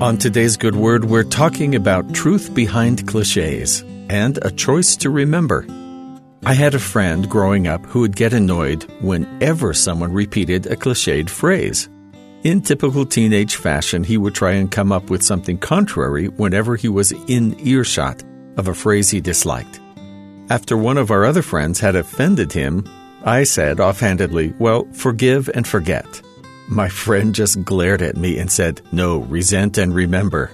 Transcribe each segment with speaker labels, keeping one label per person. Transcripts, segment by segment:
Speaker 1: On today's Good Word, we're talking about truth behind cliches and a choice to remember. I had a friend growing up who would get annoyed whenever someone repeated a cliched phrase. In typical teenage fashion, he would try and come up with something contrary whenever he was in earshot of a phrase he disliked. After one of our other friends had offended him, I said offhandedly, Well, forgive and forget. My friend just glared at me and said, No, resent and remember.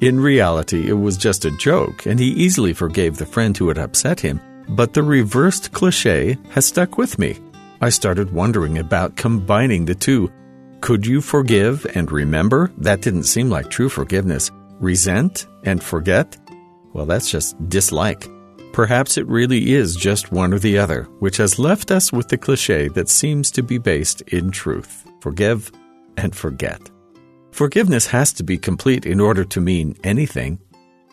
Speaker 1: In reality, it was just a joke, and he easily forgave the friend who had upset him, but the reversed cliche has stuck with me. I started wondering about combining the two. Could you forgive and remember? That didn't seem like true forgiveness. Resent and forget? Well, that's just dislike. Perhaps it really is just one or the other, which has left us with the cliche that seems to be based in truth forgive, and forget. Forgiveness has to be complete in order to mean anything.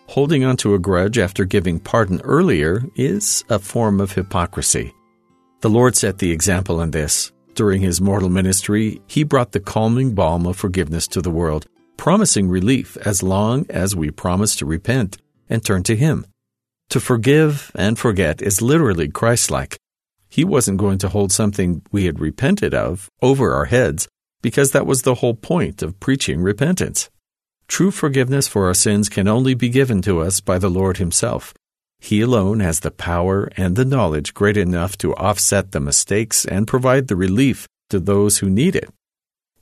Speaker 1: Holding on to a grudge after giving pardon earlier is a form of hypocrisy. The Lord set the example in this. During his mortal ministry, he brought the calming balm of forgiveness to the world, promising relief as long as we promise to repent and turn to him. To forgive and forget is literally Christ-like. He wasn't going to hold something we had repented of over our heads because that was the whole point of preaching repentance. True forgiveness for our sins can only be given to us by the Lord Himself. He alone has the power and the knowledge great enough to offset the mistakes and provide the relief to those who need it.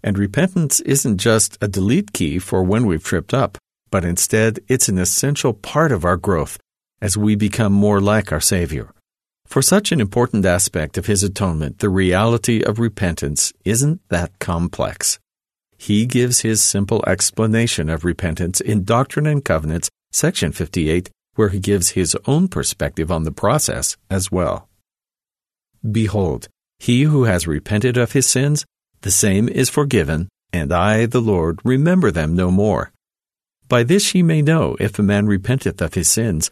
Speaker 1: And repentance isn't just a delete key for when we've tripped up, but instead it's an essential part of our growth as we become more like our Savior. For such an important aspect of his atonement, the reality of repentance isn't that complex. He gives his simple explanation of repentance in Doctrine and Covenants, section 58, where he gives his own perspective on the process as well. Behold, he who has repented of his sins, the same is forgiven, and I, the Lord, remember them no more. By this ye may know if a man repenteth of his sins,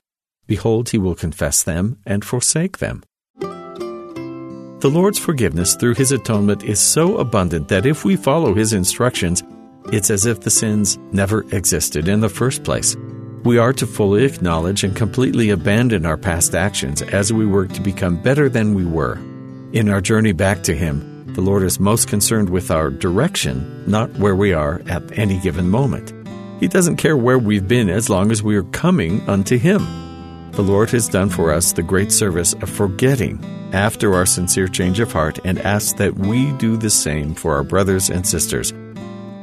Speaker 1: Behold, he will confess them and forsake them. The Lord's forgiveness through his atonement is so abundant that if we follow his instructions, it's as if the sins never existed in the first place. We are to fully acknowledge and completely abandon our past actions as we work to become better than we were. In our journey back to Him, the Lord is most concerned with our direction, not where we are at any given moment. He doesn't care where we've been as long as we are coming unto Him. The Lord has done for us the great service of forgetting after our sincere change of heart and asks that we do the same for our brothers and sisters.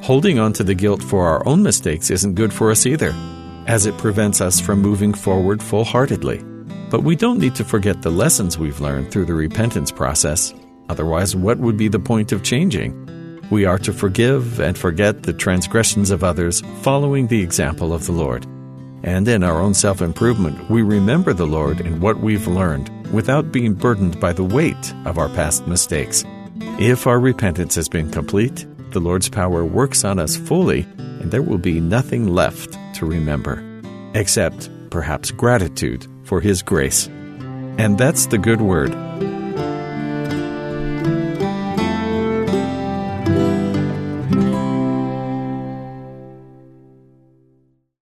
Speaker 1: Holding on to the guilt for our own mistakes isn't good for us either, as it prevents us from moving forward full heartedly. But we don't need to forget the lessons we've learned through the repentance process. Otherwise, what would be the point of changing? We are to forgive and forget the transgressions of others, following the example of the Lord. And in our own self improvement, we remember the Lord and what we've learned without being burdened by the weight of our past mistakes. If our repentance has been complete, the Lord's power works on us fully, and there will be nothing left to remember, except perhaps gratitude for His grace. And that's the good word.